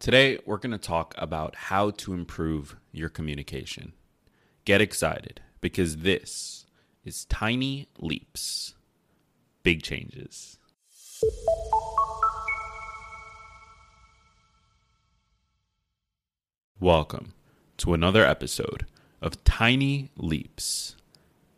Today, we're going to talk about how to improve your communication. Get excited because this is Tiny Leaps, Big Changes. Welcome to another episode of Tiny Leaps,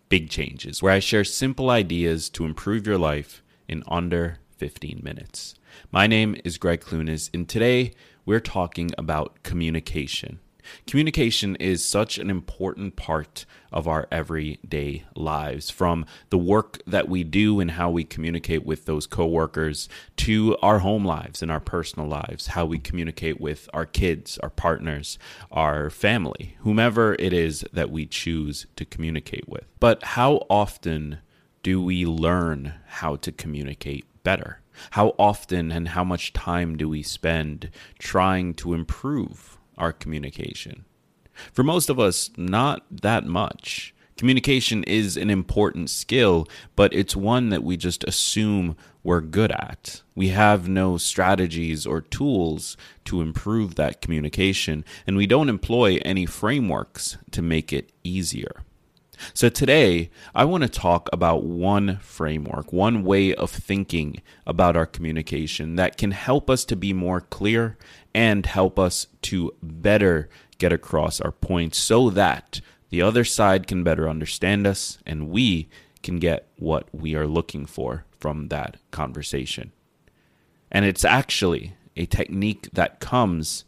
Big Changes, where I share simple ideas to improve your life in under 15 minutes. My name is Gregg Clunis, and today we're talking about communication. Communication is such an important part of our everyday lives, from the work that we do and how we communicate with those coworkers to our home lives and our personal lives, how we communicate with our kids, our partners, our family, whomever it is that we choose to communicate with. But how often do we learn how to communicate better? How often and how much time do we spend trying to improve our communication? For most of us, not that much. Communication is an important skill, but it's one that we just assume we're good at. We have no strategies or tools to improve that communication, and we don't employ any frameworks to make it easier. So today, I want to talk about one framework, one way of thinking about our communication that can help us to be more clear and help us to better get across our points so that the other side can better understand us and we can get what we are looking for from that conversation. And it's actually a technique that comes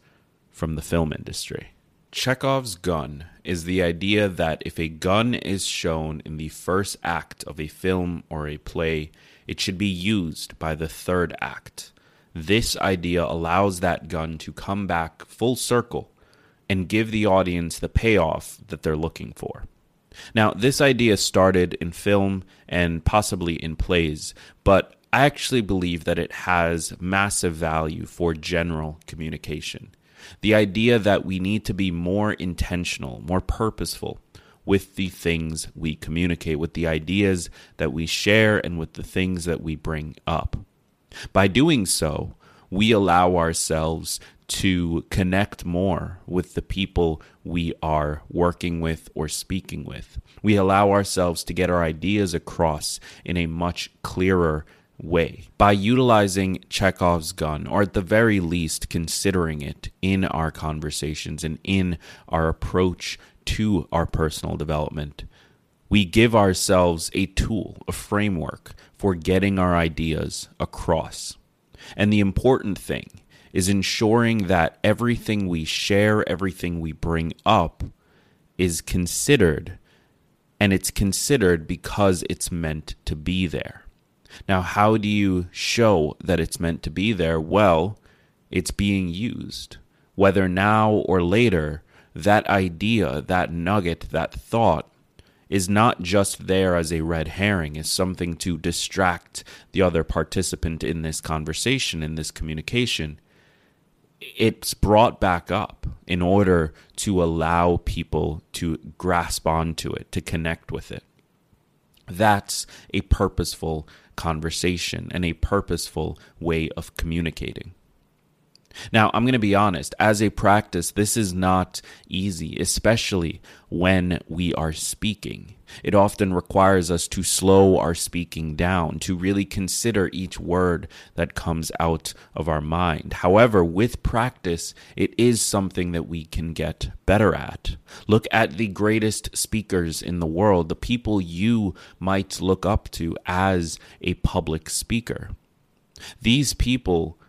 from the film industry. Chekhov's gun is the idea that if a gun is shown in the first act of a film or a play, it should be used by the third act. This idea allows that gun to come back full circle and give the audience the payoff that they're looking for. Now, this idea started in film and possibly in plays, but I actually believe that it has massive value for general communication. The idea that we need to be more intentional, more purposeful with the things we communicate, with the ideas that we share, and with the things that we bring up. By doing so, we allow ourselves to connect more with the people we are working with or speaking with. We allow ourselves to get our ideas across in a much clearer way by utilizing Chekhov's gun, or at the very least, considering it in our conversations and in our approach to our personal development. We give ourselves a tool, a framework for getting our ideas across. And the important thing is ensuring that everything we share, everything we bring up, is considered. And it's considered because it's meant to be there. Now, how do you show that it's meant to be there? Well, it's being used. Whether now or later, that idea, that nugget, that thought is not just there as a red herring, is something to distract the other participant in this conversation, in this communication. It's brought back up in order to allow people to grasp onto it, to connect with it. That's a purposeful conversation and a purposeful way of communicating. Now, I'm going to be honest, as a practice, this is not easy, especially when we are speaking. It often requires us to slow our speaking down, to really consider each word that comes out of our mind. However, with practice, it is something that we can get better at. Look at the greatest speakers in the world, the people you might look up to as a public speaker. These people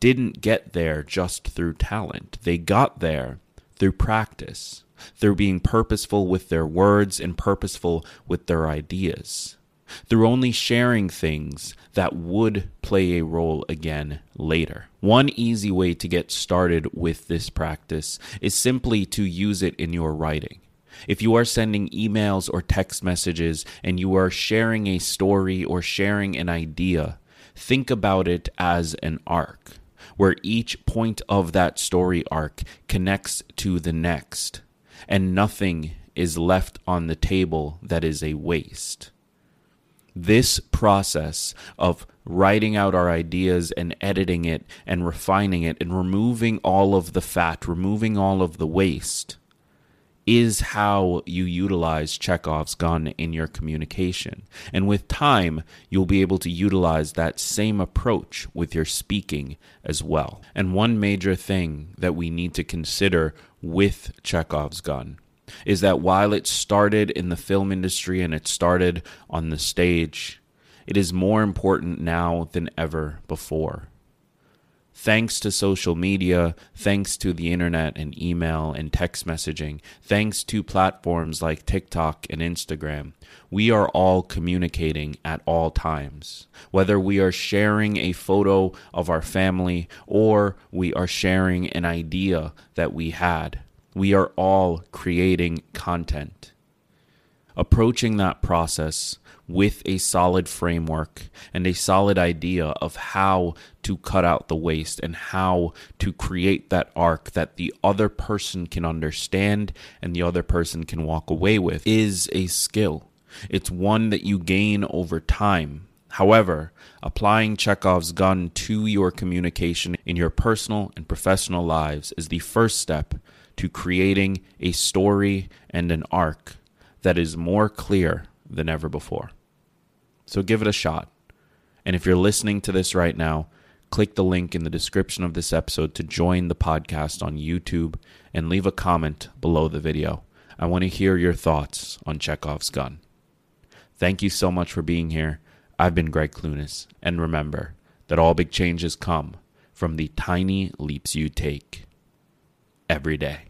didn't get there just through talent. They got there through practice, through being purposeful with their words and purposeful with their ideas, through only sharing things that would play a role again later. One easy way to get started with this practice is simply to use it in your writing. If you are sending emails or text messages and you are sharing a story or sharing an idea, think about it as an arc where each point of that story arc connects to the next, and nothing is left on the table that is a waste. This process of writing out our ideas and editing it and refining it and removing all of the fat, removing all of the waste is how you utilize Chekhov's gun in your communication. And with time, you'll be able to utilize that same approach with your speaking as well. And one major thing that we need to consider with Chekhov's gun is that while it started in the film industry and it started on the stage, it is more important now than ever before. Thanks to social media, thanks to the internet and email and text messaging, thanks to platforms like TikTok and Instagram, we are all communicating at all times. Whether we are sharing a photo of our family or we are sharing an idea that we had, we are all creating content. Approaching that process with a solid framework and a solid idea of how to cut out the waste and how to create that arc that the other person can understand and the other person can walk away with is a skill. It's one that you gain over time. However, applying Chekhov's gun to your communication in your personal and professional lives is the first step to creating a story and an arc that is more clear than ever before. So give it a shot. And if you're listening to this right now, click the link in the description of this episode to join the podcast on YouTube and leave a comment below the video. I want to hear your thoughts on Chekhov's gun. Thank you so much for being here. I've been Gregg Clunis, and remember that all big changes come from the tiny leaps you take every day.